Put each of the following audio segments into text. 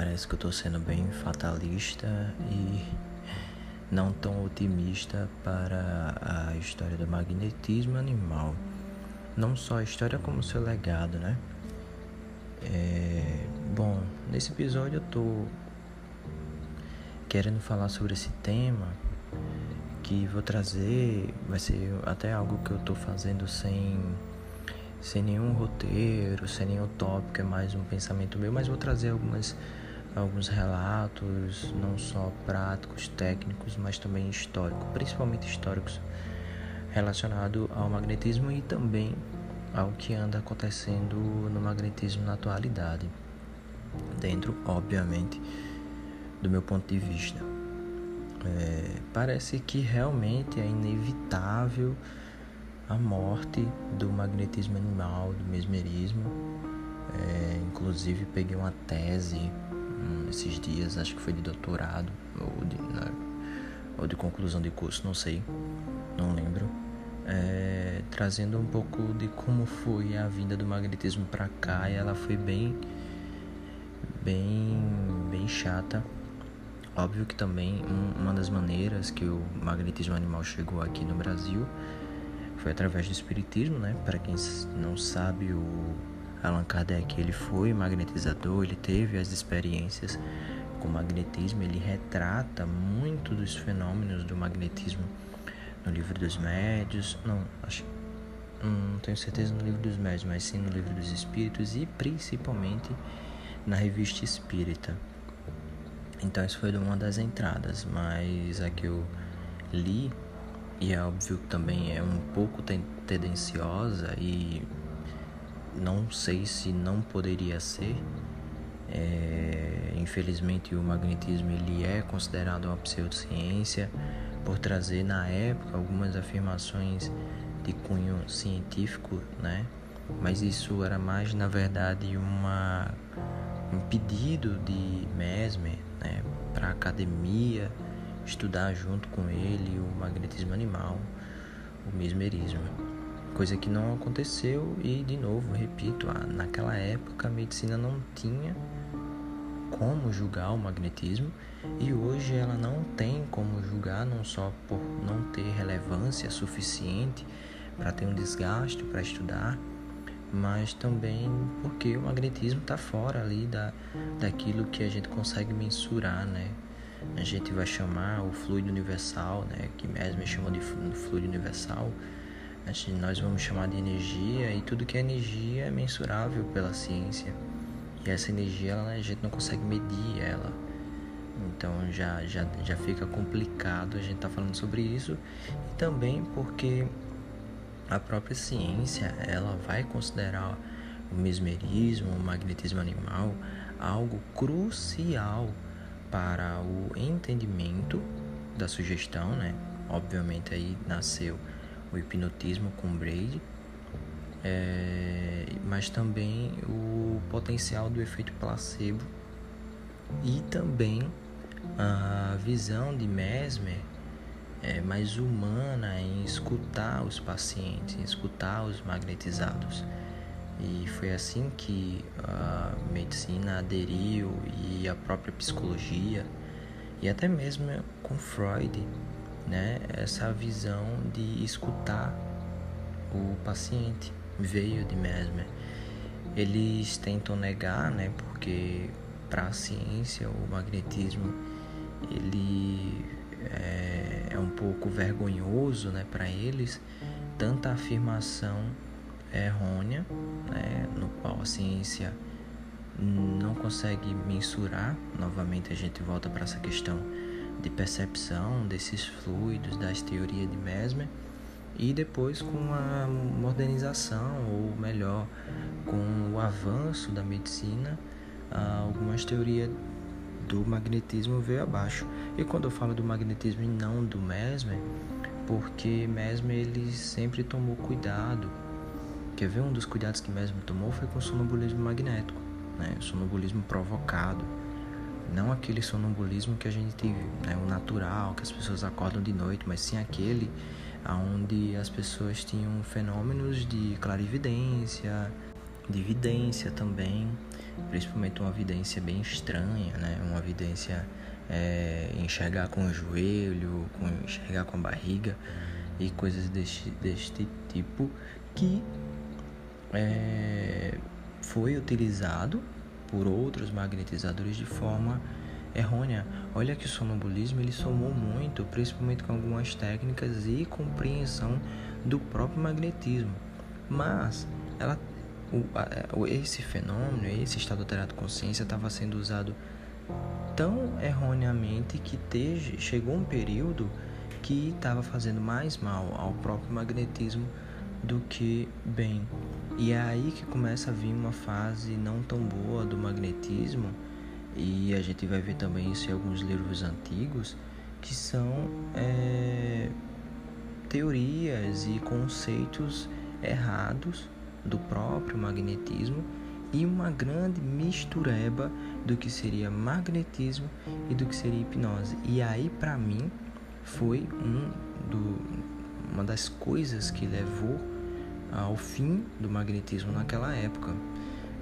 parece que eu tô sendo bem fatalista e não tão otimista para a história do magnetismo animal. Não só a história como seu legado, né? É, bom, nesse episódio eu tô querendo falar sobre esse tema que vou trazer, vai ser até algo que eu tô fazendo sem sem nenhum roteiro, sem nenhum tópico, é mais um pensamento meu, mas vou trazer algumas, alguns relatos, não só práticos, técnicos, mas também históricos, principalmente históricos, relacionado ao magnetismo e também ao que anda acontecendo no magnetismo na atualidade, dentro, obviamente, do meu ponto de vista. É, parece que realmente é inevitável a morte do magnetismo animal, do mesmerismo. É, inclusive peguei uma tese hum, esses dias, acho que foi de doutorado ou de, ou de conclusão de curso, não sei, não lembro. É, trazendo um pouco de como foi a vinda do magnetismo para cá e ela foi bem bem bem chata óbvio que também um, uma das maneiras que o magnetismo animal chegou aqui no Brasil foi através do espiritismo, né? Para quem não sabe, o Allan Kardec ele foi magnetizador, ele teve as experiências com magnetismo, ele retrata muito dos fenômenos do magnetismo no livro dos médios, não, acho, não tenho certeza no livro dos médios, mas sim no livro dos espíritos e principalmente na revista Espírita. Então isso foi uma das entradas, mas a que eu li e é óbvio que também é um pouco tendenciosa e não sei se não poderia ser. É, infelizmente o magnetismo ele é considerado uma pseudociência por trazer na época algumas afirmações de cunho científico, né? Mas isso era mais na verdade uma um pedido de Mesmer, né, para a academia estudar junto com ele o magnetismo animal, o mesmerismo. Coisa que não aconteceu e, de novo, repito, naquela época a medicina não tinha como julgar o magnetismo e hoje ela não tem como julgar não só por não ter relevância suficiente para ter um desgaste para estudar, mas também porque o magnetismo está fora ali da, daquilo que a gente consegue mensurar, né? a gente vai chamar o fluido universal, né, que mesmo chamou de fluido universal, nós vamos chamar de energia e tudo que é energia é mensurável pela ciência. E essa energia ela, a gente não consegue medir ela. Então já, já, já fica complicado a gente estar tá falando sobre isso. E também porque a própria ciência ela vai considerar o mesmerismo, o magnetismo animal algo crucial para o entendimento da sugestão, né? Obviamente aí nasceu o hipnotismo com Braid, é, mas também o potencial do efeito placebo e também a visão de Mesmer é, mais humana em escutar os pacientes, em escutar os magnetizados. E foi assim que a medicina aderiu e a própria psicologia e até mesmo com Freud, né, essa visão de escutar o paciente veio de Mesmer. Eles tentam negar, né, porque para a ciência o magnetismo ele é, é um pouco vergonhoso, né, para eles tanta afirmação errônea, né, no qual a ciência não consegue mensurar. Novamente, a gente volta para essa questão de percepção desses fluidos, das teorias de Mesmer, e depois com a modernização, ou melhor, com o avanço da medicina, algumas teorias do magnetismo veio abaixo. E quando eu falo do magnetismo e não do Mesmer, porque Mesmer ele sempre tomou cuidado Quer ver um dos cuidados que Mesmer tomou foi com o sonambulismo magnético, né? Sonambulismo provocado. Não aquele sonambulismo que a gente né? o natural, que as pessoas acordam de noite, mas sim aquele onde as pessoas tinham fenômenos de clarividência, de vidência também, principalmente uma vidência bem estranha, né? Uma vidência é, enxergar com o joelho, com, enxergar com a barriga e coisas deste, deste tipo que é, foi utilizado por outros magnetizadores de forma errônea. Olha que o sonambulismo ele somou muito, principalmente com algumas técnicas e compreensão do próprio magnetismo. Mas ela, o, esse fenômeno, esse estado alterado de consciência estava sendo usado tão erroneamente que teve, chegou um período que estava fazendo mais mal ao próprio magnetismo do que bem. E é aí que começa a vir uma fase não tão boa do magnetismo, e a gente vai ver também isso em alguns livros antigos, que são é, teorias e conceitos errados do próprio magnetismo e uma grande mistureba do que seria magnetismo e do que seria hipnose. E aí, para mim, foi um do, uma das coisas que levou ao fim do magnetismo naquela época.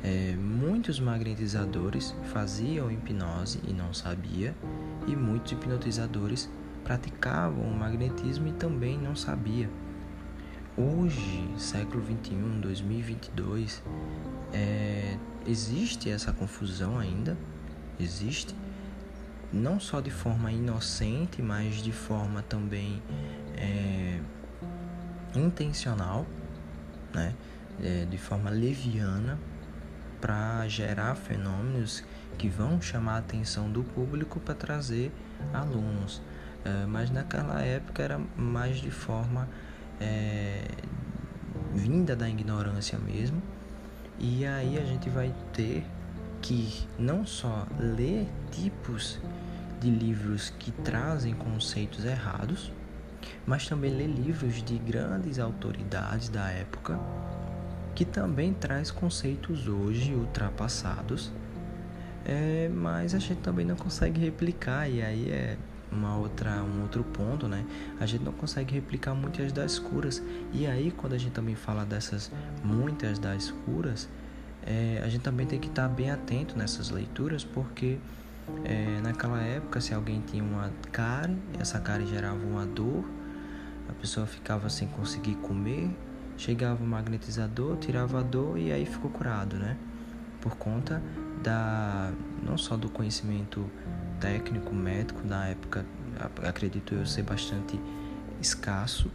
É, muitos magnetizadores faziam hipnose e não sabia, e muitos hipnotizadores praticavam o magnetismo e também não sabia. Hoje, século 21, 2022, é, existe essa confusão ainda, existe, não só de forma inocente, mas de forma também é, intencional, né? É, de forma leviana, para gerar fenômenos que vão chamar a atenção do público para trazer alunos. É, mas naquela época era mais de forma é, vinda da ignorância mesmo. E aí a gente vai ter que não só ler tipos de livros que trazem conceitos errados, mas também ler livros de grandes autoridades da época que também traz conceitos hoje ultrapassados, é, mas a gente também não consegue replicar e aí é uma outra um outro ponto, né? A gente não consegue replicar muitas das curas e aí quando a gente também fala dessas muitas das curas, é, a gente também tem que estar bem atento nessas leituras porque é, naquela época se alguém tinha uma cárie, essa cárie gerava uma dor a pessoa ficava sem conseguir comer, chegava o magnetizador, tirava a dor e aí ficou curado, né? Por conta da não só do conhecimento técnico médico na época, acredito eu ser bastante escasso,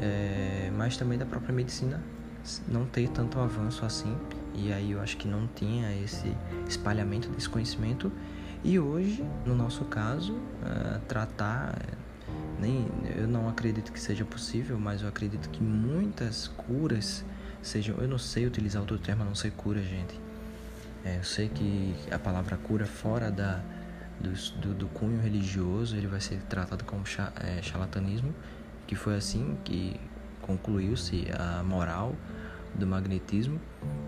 é, mas também da própria medicina não ter tanto avanço assim e aí eu acho que não tinha esse espalhamento desse conhecimento e hoje no nosso caso é, tratar nem eu não acredito que seja possível, mas eu acredito que muitas curas sejam. Eu não sei utilizar outro termo não ser cura, gente. É, eu sei que a palavra cura fora da, do, do, do cunho religioso ele vai ser tratado como é, charlatanismo, que foi assim que concluiu-se a moral do magnetismo,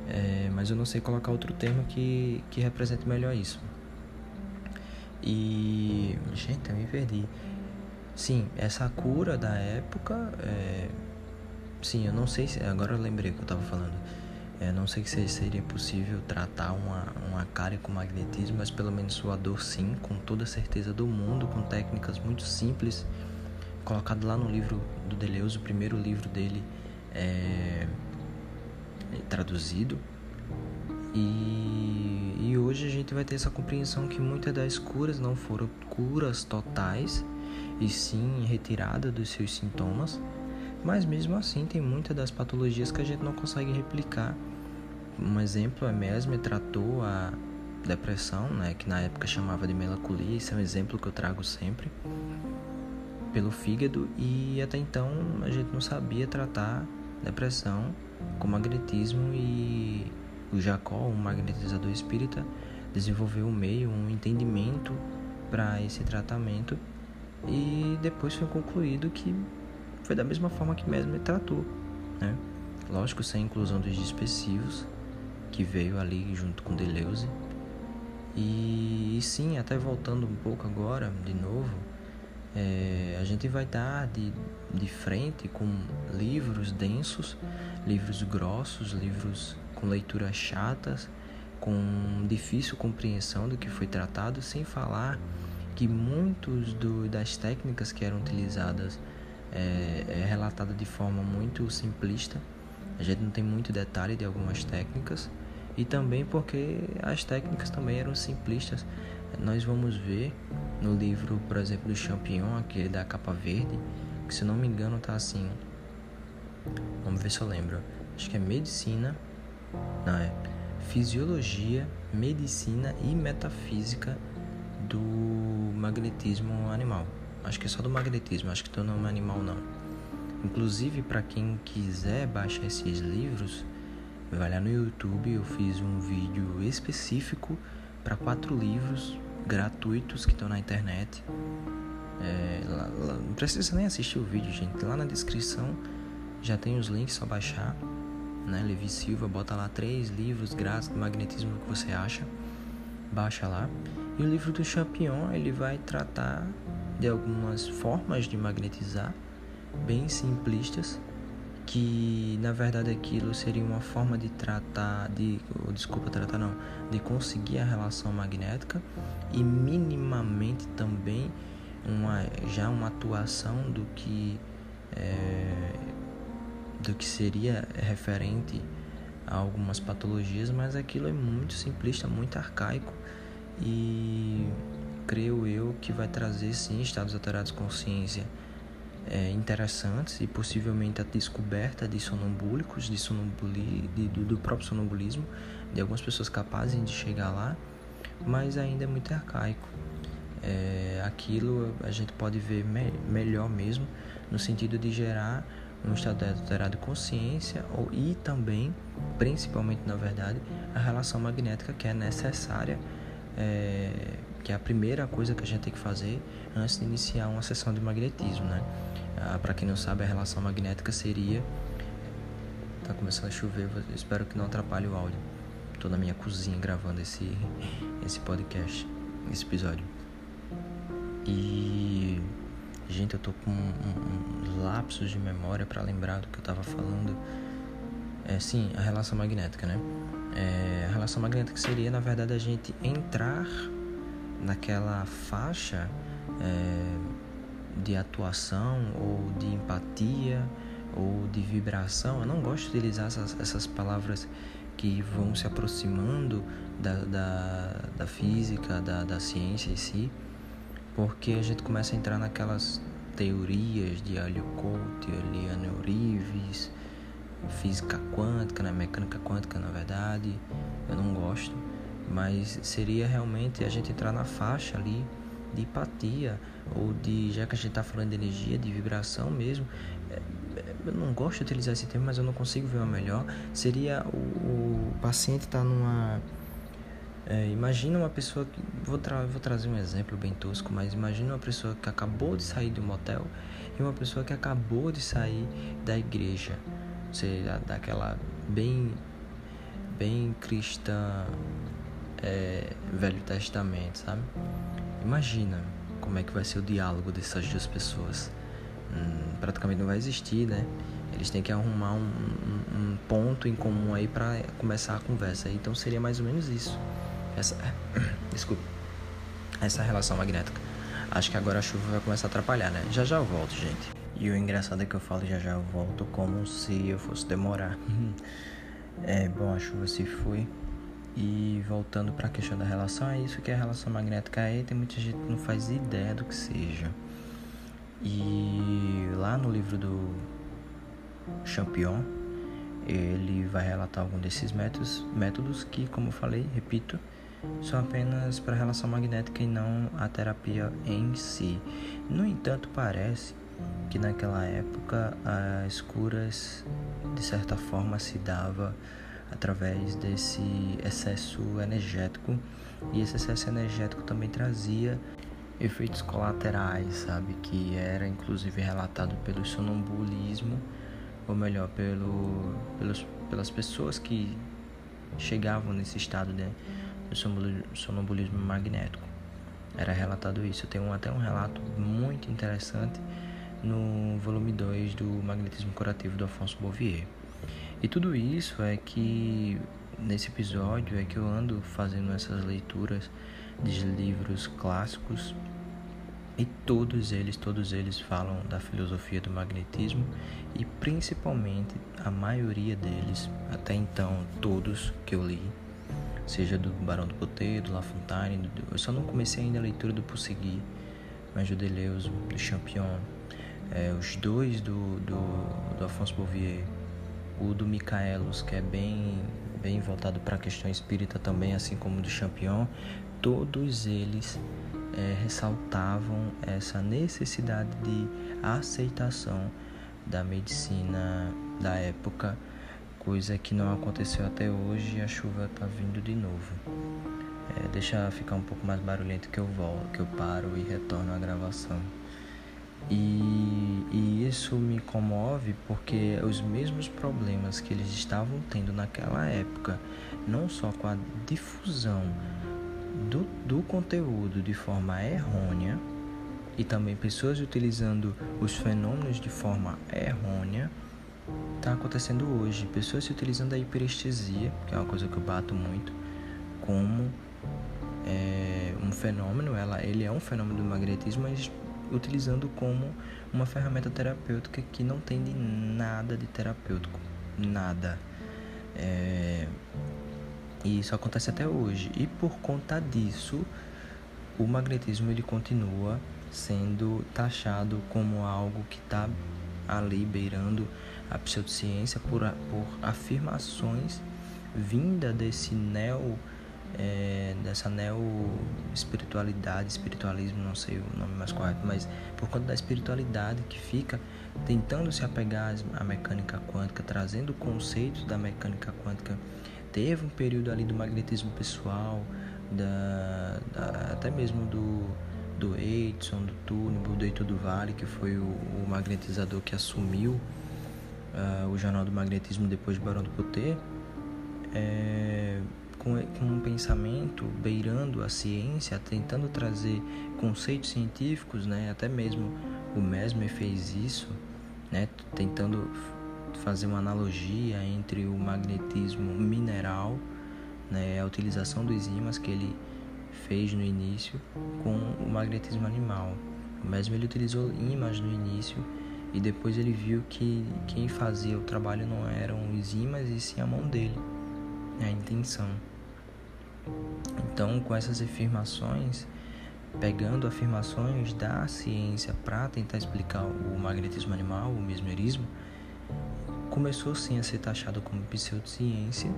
é, mas eu não sei colocar outro termo que, que represente melhor isso. E. Gente, eu me perdi. Sim, essa cura da época, é... sim, eu não sei se. Agora eu lembrei que eu estava falando. É, não sei se seria possível tratar uma, uma cárie com magnetismo, mas pelo menos sua dor sim, com toda certeza do mundo, com técnicas muito simples, colocado lá no livro do Deleuze, o primeiro livro dele é traduzido. E, e hoje a gente vai ter essa compreensão que muitas das curas não foram curas totais, e sim retirada dos seus sintomas, mas mesmo assim tem muitas das patologias que a gente não consegue replicar. Um exemplo, a Mesmer tratou a depressão, né, que na época chamava de melancolia, isso é um exemplo que eu trago sempre, pelo fígado, e até então a gente não sabia tratar depressão com magnetismo e o Jacó, um magnetizador espírita, desenvolveu um meio, um entendimento para esse tratamento e depois foi concluído que foi da mesma forma que Mesmer tratou, né? Lógico, sem a inclusão dos dispersivos, que veio ali junto com Deleuze. E, e sim, até voltando um pouco agora, de novo, é, a gente vai dar de, de frente com livros densos, livros grossos, livros com leituras chatas, com difícil compreensão do que foi tratado, sem falar que muitos do, das técnicas que eram utilizadas é, é relatada de forma muito simplista. A gente não tem muito detalhe de algumas técnicas e também porque as técnicas também eram simplistas. Nós vamos ver no livro, por exemplo, do Champignon, aquele da capa verde, que se não me engano tá assim. Vamos ver se eu lembro. Acho que é medicina. Não, é fisiologia, medicina e metafísica do magnetismo animal. Acho que é só do magnetismo, acho que do nome animal não. Inclusive, para quem quiser baixar esses livros, vai lá no YouTube, eu fiz um vídeo específico para quatro livros gratuitos que estão na internet. É, lá, lá, não precisa nem assistir o vídeo, gente. Lá na descrição já tem os links, só baixar. Né? Levi Silva, bota lá três livros grátis de magnetismo que você acha. Baixa lá. E o livro do Champignon, ele vai tratar de algumas formas de magnetizar, bem simplistas, que na verdade aquilo seria uma forma de tratar, de, desculpa, tratar não, de conseguir a relação magnética e minimamente também uma, já uma atuação do que é, do que seria referente a algumas patologias, mas aquilo é muito simplista, muito arcaico e creio eu que vai trazer sim estados alterados de consciência é, interessantes e possivelmente a descoberta de sonambúlicos, de sonambuli, de, do, do próprio sonambulismo, de algumas pessoas capazes de chegar lá, mas ainda é muito arcaico. É, aquilo a gente pode ver me, melhor mesmo no sentido de gerar um estado alterado de consciência ou, e também, principalmente na verdade, a relação magnética que é necessária, é, que é a primeira coisa que a gente tem que fazer antes de iniciar uma sessão de magnetismo, né? Ah, Para quem não sabe, a relação magnética seria. Tá começando a chover, espero que não atrapalhe o áudio. Tô na minha cozinha gravando esse, esse podcast, esse episódio. E Gente, eu tô com um, um lapsos de memória para lembrar do que eu tava falando. É, sim, a relação magnética, né? É, a relação magnética seria, na verdade, a gente entrar naquela faixa é, de atuação ou de empatia ou de vibração. Eu não gosto de utilizar essas, essas palavras que vão se aproximando da, da, da física, da, da ciência em si porque a gente começa a entrar naquelas teorias de Alicote, Eliane Orives, física quântica, né? mecânica quântica na verdade, eu não gosto, mas seria realmente a gente entrar na faixa ali de empatia, ou de, já que a gente está falando de energia, de vibração mesmo, é, é, eu não gosto de utilizar esse termo, mas eu não consigo ver uma melhor, seria o, o paciente estar tá numa é, imagina uma pessoa que. Vou, tra vou trazer um exemplo bem tosco, mas imagina uma pessoa que acabou de sair de um motel e uma pessoa que acabou de sair da igreja. Ou seja, daquela bem. bem cristã. É, Velho Testamento, sabe? Imagina como é que vai ser o diálogo dessas duas pessoas. Hum, praticamente não vai existir, né? Eles têm que arrumar um, um, um ponto em comum aí para começar a conversa. Então seria mais ou menos isso essa desculpa essa relação magnética. Acho que agora a chuva vai começar a atrapalhar, né? Já já eu volto, gente. E o engraçado é que eu falo já já eu volto como se eu fosse demorar. é, bom, a chuva se foi. E voltando para a questão da relação, é isso que a relação magnética é. Tem muita gente que não faz ideia do que seja. E lá no livro do Champion, ele vai relatar algum desses métodos, métodos que, como eu falei, repito, são apenas para a relação magnética e não a terapia em si. No entanto, parece que naquela época as curas de certa forma se dava através desse excesso energético e esse excesso energético também trazia efeitos colaterais, sabe, que era inclusive relatado pelo sonambulismo, ou melhor, pelo, pelos, pelas pessoas que chegavam nesse estado de do sonambulismo magnético. Era relatado isso. Eu tenho até um relato muito interessante no volume 2 do Magnetismo Curativo do Afonso Bouvier. E tudo isso é que nesse episódio é que eu ando fazendo essas leituras de livros clássicos e todos eles, todos eles falam da filosofia do magnetismo e principalmente a maioria deles, até então todos que eu li, seja do Barão do Poteiro, do La Fontaine, do, eu só não comecei ainda a leitura do Pussegui, mas do Deleuze, do Champion, é, os dois do, do, do Afonso Bouvier, o do Michaelos, que é bem, bem voltado para a questão espírita também, assim como o do Champion, todos eles é, ressaltavam essa necessidade de aceitação da medicina da época, coisa que não aconteceu até hoje e a chuva está vindo de novo. É, deixa ficar um pouco mais barulhento que eu volto, que eu paro e retorno à gravação. E, e, isso me comove porque os mesmos problemas que eles estavam tendo naquela época, não só com a difusão do, do conteúdo de forma errônea, e também pessoas utilizando os fenômenos de forma errônea, está acontecendo hoje. Pessoas utilizando a hiperestesia, que é uma coisa que eu bato muito, como é, um fenômeno, ela, ele é um fenômeno do magnetismo, mas utilizando como uma ferramenta terapêutica que não tem de nada de terapêutico, nada. É, e isso acontece até hoje. E por conta disso, o magnetismo ele continua sendo taxado como algo que está ali beirando a pseudociência por, por afirmações vinda desse neo é, dessa neo espiritualidade, espiritualismo, não sei o nome mais correto, mas por conta da espiritualidade que fica tentando se apegar à mecânica quântica, trazendo conceitos da mecânica quântica. Teve um período ali do magnetismo pessoal, da, da até mesmo do do Edson, do Túnel, do Eito do Vale, que foi o, o magnetizador que assumiu uh, o Jornal do Magnetismo depois de Barão do Poter, é, com, um pensamento beirando a ciência, tentando trazer conceitos científicos, né? até mesmo o Mesmer fez isso, né? tentando fazer uma analogia entre o magnetismo mineral, né? a utilização dos ímãs que ele fez no início com o magnetismo animal. O mesmo ele utilizou ímãs no início e depois ele viu que quem fazia o trabalho não eram os ímãs e sim a mão dele, a intenção. Então, com essas afirmações, pegando afirmações da ciência para tentar explicar o magnetismo animal, o mesmerismo, começou sim a ser taxado como pseudociência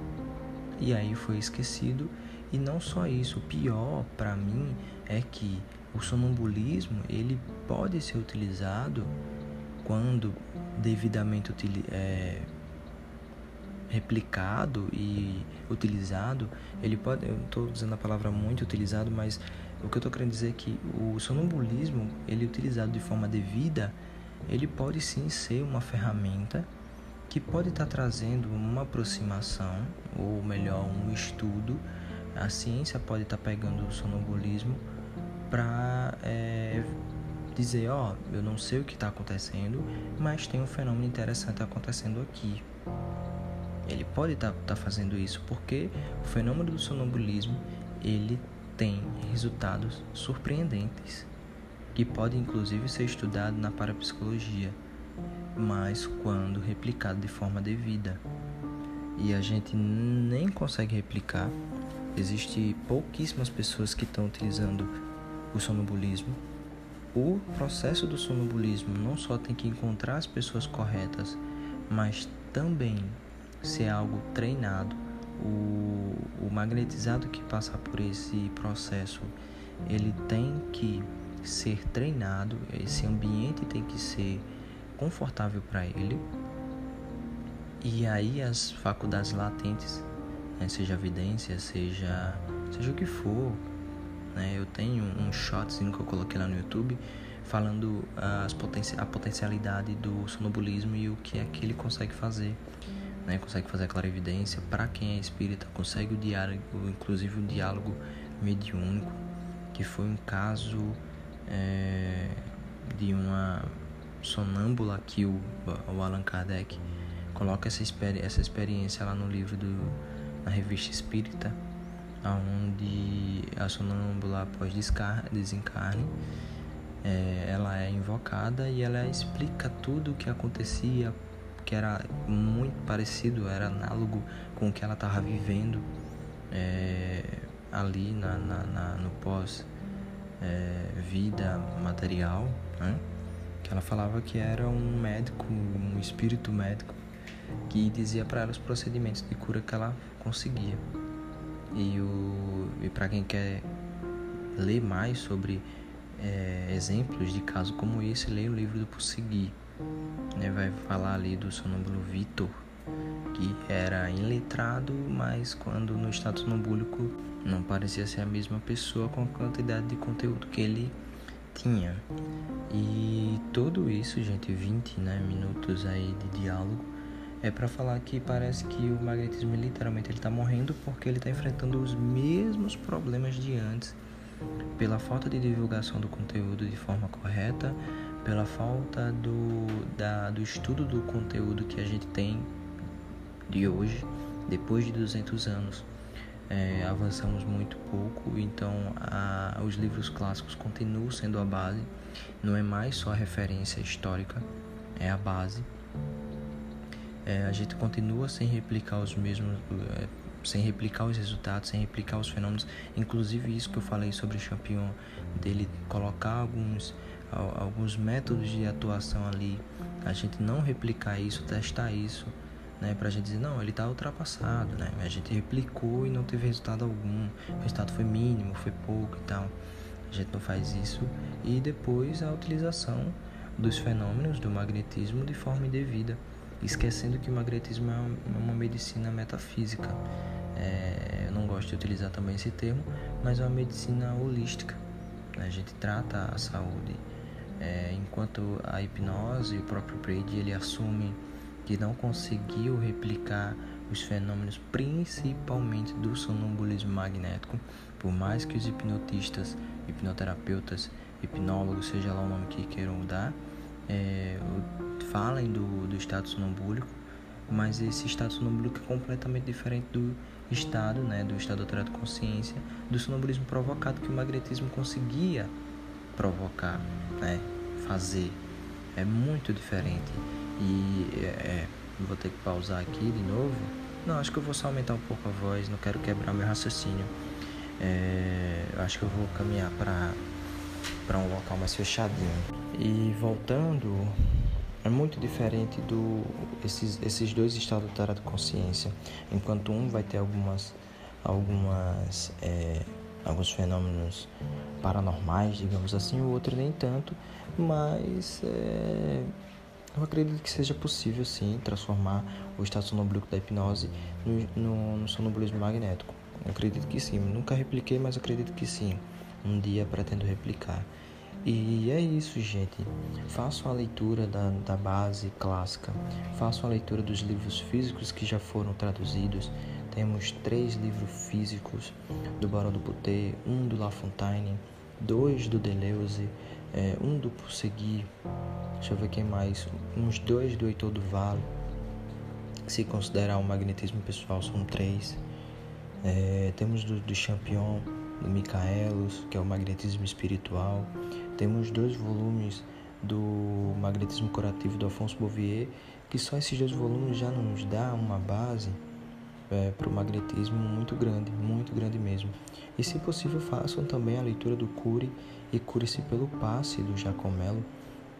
e aí foi esquecido. E não só isso, o pior para mim é que o sonambulismo ele pode ser utilizado quando devidamente é, replicado e utilizado, ele pode, eu estou usando a palavra muito utilizado, mas o que eu estou querendo dizer é que o sonambulismo, ele utilizado de forma devida, ele pode sim ser uma ferramenta que pode estar tá trazendo uma aproximação, ou melhor, um estudo a ciência pode estar tá pegando o sonambulismo para é, dizer, ó, oh, eu não sei o que está acontecendo, mas tem um fenômeno interessante acontecendo aqui. Ele pode estar tá, tá fazendo isso porque o fenômeno do sonambulismo ele tem resultados surpreendentes que pode inclusive ser estudado na parapsicologia, mas quando replicado de forma devida. E a gente nem consegue replicar Existem pouquíssimas pessoas que estão utilizando o sonambulismo. O processo do sonambulismo não só tem que encontrar as pessoas corretas, mas também ser algo treinado. O, o magnetizado que passa por esse processo, ele tem que ser treinado, esse ambiente tem que ser confortável para ele. E aí as faculdades latentes né? seja evidência, seja, seja o que for. Né? Eu tenho um shotzinho que eu coloquei lá no YouTube falando as poten a potencialidade do sonambulismo e o que é que ele consegue fazer. Né? Consegue fazer a clarividência para quem é espírita, consegue o diálogo, inclusive o diálogo mediúnico, que foi um caso é, de uma sonâmbula que o, o Allan Kardec coloca essa, experi essa experiência lá no livro do na revista Espírita, onde a sonâmbula após desencarne é, ela é invocada e ela explica tudo o que acontecia, que era muito parecido, era análogo com o que ela estava vivendo é, ali na, na, na, no pós é, vida material, né? que ela falava que era um médico, um espírito médico que dizia para ela os procedimentos de cura que ela conseguia. E, e para quem quer ler mais sobre é, exemplos de casos como esse, leia o livro do Pussegui. Né? Vai falar ali do sonâmbulo Vitor, que era iletrado, mas quando no estado sonambúlico não parecia ser a mesma pessoa com a quantidade de conteúdo que ele tinha. E tudo isso, gente, 20 né, minutos aí de diálogo, é para falar que parece que o magnetismo literalmente ele está morrendo porque ele está enfrentando os mesmos problemas de antes pela falta de divulgação do conteúdo de forma correta, pela falta do, da, do estudo do conteúdo que a gente tem de hoje, depois de 200 anos. É, avançamos muito pouco, então a, os livros clássicos continuam sendo a base, não é mais só referência histórica, é a base. É, a gente continua sem replicar os mesmos, é, sem replicar os resultados, sem replicar os fenômenos. Inclusive isso que eu falei sobre o Champion, dele colocar alguns, alguns métodos de atuação ali, a gente não replicar isso, testar isso, né, pra gente dizer, não, ele está ultrapassado, né? A gente replicou e não teve resultado algum, o resultado foi mínimo, foi pouco e tal. A gente não faz isso. E depois a utilização dos fenômenos do magnetismo de forma indevida esquecendo que o magnetismo é uma medicina metafísica. É, eu não gosto de utilizar também esse termo, mas é uma medicina holística. Né? A gente trata a saúde, é, enquanto a hipnose o próprio Brady ele assume que não conseguiu replicar os fenômenos, principalmente do sonambulismo magnético, por mais que os hipnotistas, hipnoterapeutas, hipnólogos, seja lá o nome que queiram dar, é, falem do, do estado sonambúlico, mas esse estado sonambúlico é completamente diferente do estado, né, do estado alterado de consciência, do sonambulismo provocado que o magnetismo conseguia provocar, né, fazer. É muito diferente. E é, é, vou ter que pausar aqui de novo. Não, acho que eu vou só aumentar um pouco a voz, não quero quebrar meu raciocínio. É, acho que eu vou caminhar para para um local mais fechadinho. E voltando é muito diferente do esses, esses dois estados de consciência. Enquanto um vai ter algumas algumas é, alguns fenômenos paranormais, digamos assim, o outro nem tanto, mas é, eu acredito que seja possível sim transformar o estado sonambúlico da hipnose no, no, no magnético. Eu acredito que sim. Nunca repliquei, mas acredito que sim. Um dia pretendo replicar. E é isso, gente. Façam a leitura da, da base clássica, façam a leitura dos livros físicos que já foram traduzidos. Temos três livros físicos do Barão do Puté, um do La Fontaine, dois do Deleuze, é, um do Pussegui, deixa eu ver quem mais, uns dois do Heitor do Vale. Se considerar o magnetismo pessoal, são três. É, temos do, do Champion, do Micaelos, que é o magnetismo espiritual. Temos dois volumes do Magnetismo Curativo do Afonso Bouvier, que só esses dois volumes já nos dá uma base é, para o magnetismo muito grande, muito grande mesmo. E se possível, façam também a leitura do Cure e Cure-se pelo Passe do Jacomelo.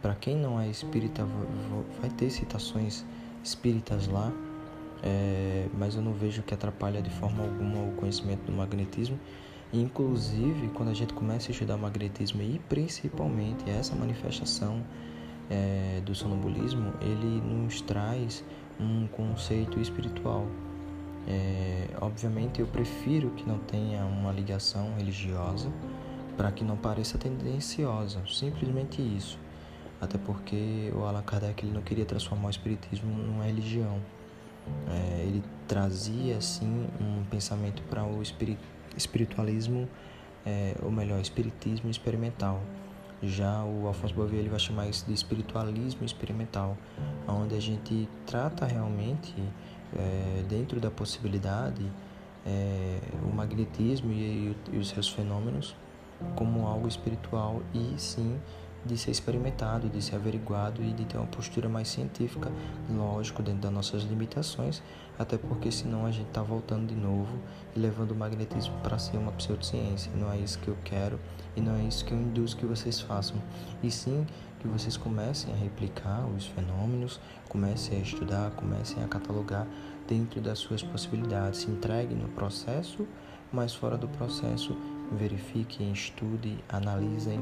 Para quem não é espírita, vai ter citações espíritas lá, é, mas eu não vejo que atrapalha de forma alguma o conhecimento do magnetismo Inclusive, quando a gente começa a estudar magnetismo e principalmente essa manifestação é, do sonambulismo, ele nos traz um conceito espiritual. É, obviamente, eu prefiro que não tenha uma ligação religiosa para que não pareça tendenciosa, simplesmente isso. Até porque o Allan Kardec ele não queria transformar o espiritismo numa religião. É, ele trazia assim um pensamento para o espiritualismo, é, ou melhor, espiritismo experimental, Já o Alfonso Bovio ele vai chamar isso de espiritualismo experimental, onde a gente trata realmente, é, dentro da possibilidade, é, o magnetismo e, e os seus fenômenos como algo espiritual e sim de ser experimentado, de ser averiguado e de ter uma postura mais científica, lógico, dentro das nossas limitações, até porque senão a gente está voltando de novo e levando o magnetismo para ser uma pseudociência. Não é isso que eu quero e não é isso que eu induzo que vocês façam. E sim que vocês comecem a replicar os fenômenos, comecem a estudar, comecem a catalogar dentro das suas possibilidades, se entreguem no processo, mas fora do processo, verifiquem, estudem, analisem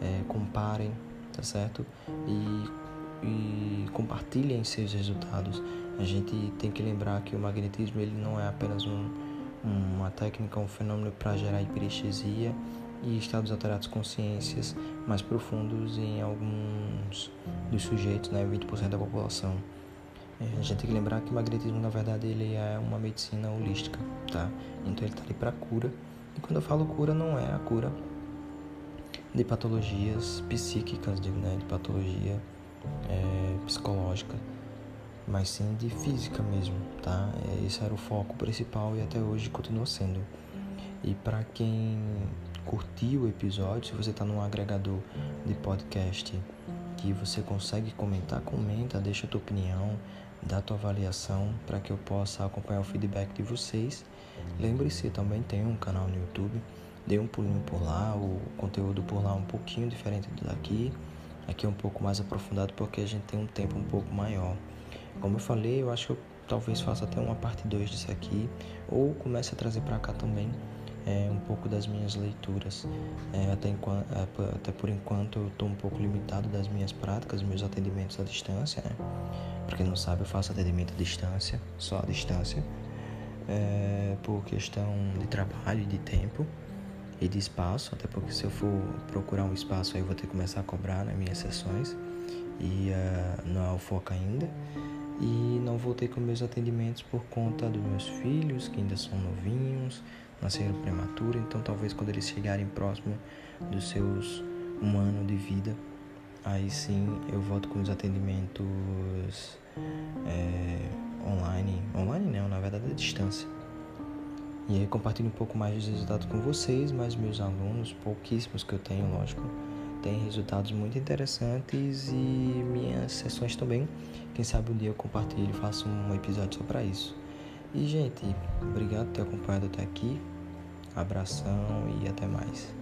é, comparem, tá certo? E, e compartilhem seus resultados. A gente tem que lembrar que o magnetismo ele não é apenas um, uma técnica, um fenômeno para gerar hiperestesia e estados alterados consciências mais profundos em alguns dos sujeitos, né, 20% da população. É, a gente tem que lembrar que o magnetismo, na verdade, ele é uma medicina holística, tá? Então ele está ali para cura. E quando eu falo cura, não é a cura de patologias psíquicas, de, né, de patologia é, psicológica, mas sim de física mesmo, tá? É, esse era o foco principal e até hoje continua sendo. E para quem curtiu o episódio, se você está num agregador de podcast que você consegue comentar, comenta, deixa a tua opinião, dá a tua avaliação para que eu possa acompanhar o feedback de vocês. Lembre-se, também tem um canal no YouTube Dei um pulinho por lá, o conteúdo por lá é um pouquinho diferente do daqui. Aqui é um pouco mais aprofundado porque a gente tem um tempo um pouco maior. Como eu falei, eu acho que eu talvez faça até uma parte 2 disso aqui, ou comece a trazer para cá também é, um pouco das minhas leituras. É, até, enquanto, até por enquanto eu estou um pouco limitado das minhas práticas, meus atendimentos à distância. Né? Para quem não sabe, eu faço atendimento à distância, só à distância, é, por questão de trabalho de tempo e de espaço, até porque se eu for procurar um espaço aí eu vou ter que começar a cobrar nas minhas sessões e uh, não é o foco ainda. E não voltei com meus atendimentos por conta dos meus filhos, que ainda são novinhos, nasceram prematuro, então talvez quando eles chegarem próximo dos seus um ano de vida, aí sim eu volto com os atendimentos é, online, online não, na verdade é distância. E aí compartilho um pouco mais dos resultados com vocês, mas meus alunos, pouquíssimos que eu tenho, lógico, têm resultados muito interessantes e minhas sessões também. Quem sabe um dia eu compartilho e faço um episódio só para isso. E gente, obrigado por ter acompanhado até aqui. Abração e até mais.